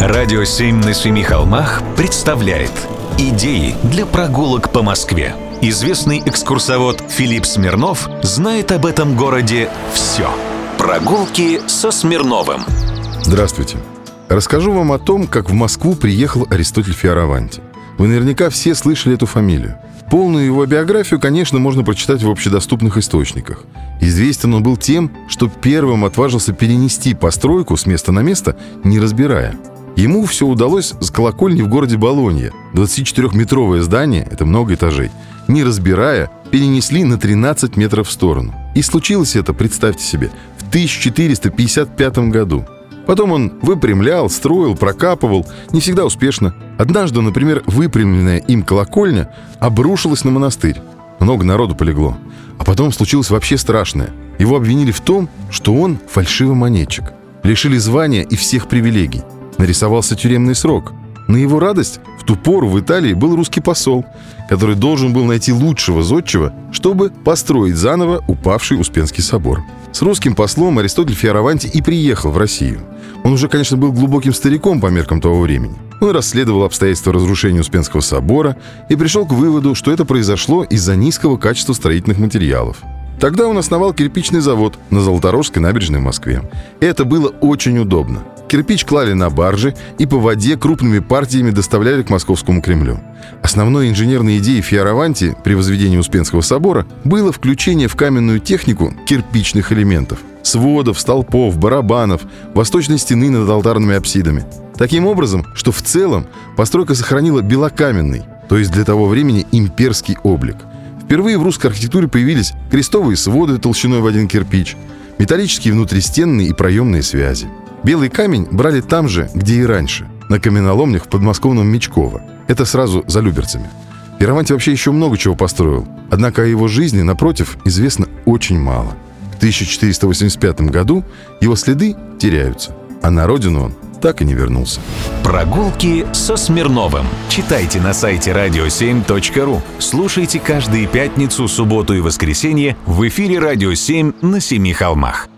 Радио «Семь на семи холмах» представляет Идеи для прогулок по Москве. Известный экскурсовод Филипп Смирнов знает об этом городе все. Прогулки со Смирновым. Здравствуйте. Расскажу вам о том, как в Москву приехал Аристотель Фиораванти. Вы наверняка все слышали эту фамилию. Полную его биографию, конечно, можно прочитать в общедоступных источниках. Известен он был тем, что первым отважился перенести постройку с места на место, не разбирая. Ему все удалось с колокольни в городе Болонья. 24-метровое здание, это много этажей, не разбирая, перенесли на 13 метров в сторону. И случилось это, представьте себе, в 1455 году. Потом он выпрямлял, строил, прокапывал, не всегда успешно. Однажды, например, выпрямленная им колокольня обрушилась на монастырь. Много народу полегло. А потом случилось вообще страшное. Его обвинили в том, что он фальшивомонетчик. Лишили звания и всех привилегий. Нарисовался тюремный срок. На его радость в ту пору в Италии был русский посол, который должен был найти лучшего зодчего, чтобы построить заново упавший Успенский собор. С русским послом Аристотель Фиараванти и приехал в Россию. Он уже, конечно, был глубоким стариком по меркам того времени. Он расследовал обстоятельства разрушения Успенского собора и пришел к выводу, что это произошло из-за низкого качества строительных материалов. Тогда он основал кирпичный завод на Золоторожской набережной в Москве. Это было очень удобно. Кирпич клали на баржи и по воде крупными партиями доставляли к Московскому Кремлю. Основной инженерной идеей Фиараванти при возведении Успенского собора было включение в каменную технику кирпичных элементов – сводов, столпов, барабанов, восточной стены над алтарными апсидами. Таким образом, что в целом постройка сохранила белокаменный, то есть для того времени имперский облик. Впервые в русской архитектуре появились крестовые своды толщиной в один кирпич, металлические внутристенные и проемные связи – Белый камень брали там же, где и раньше, на каменоломнях в подмосковном Мечково. Это сразу за Люберцами. Пироманти вообще еще много чего построил, однако о его жизни, напротив, известно очень мало. В 1485 году его следы теряются, а на родину он так и не вернулся. Прогулки со Смирновым. Читайте на сайте radio7.ru. Слушайте каждые пятницу, субботу и воскресенье в эфире «Радио 7» на Семи холмах.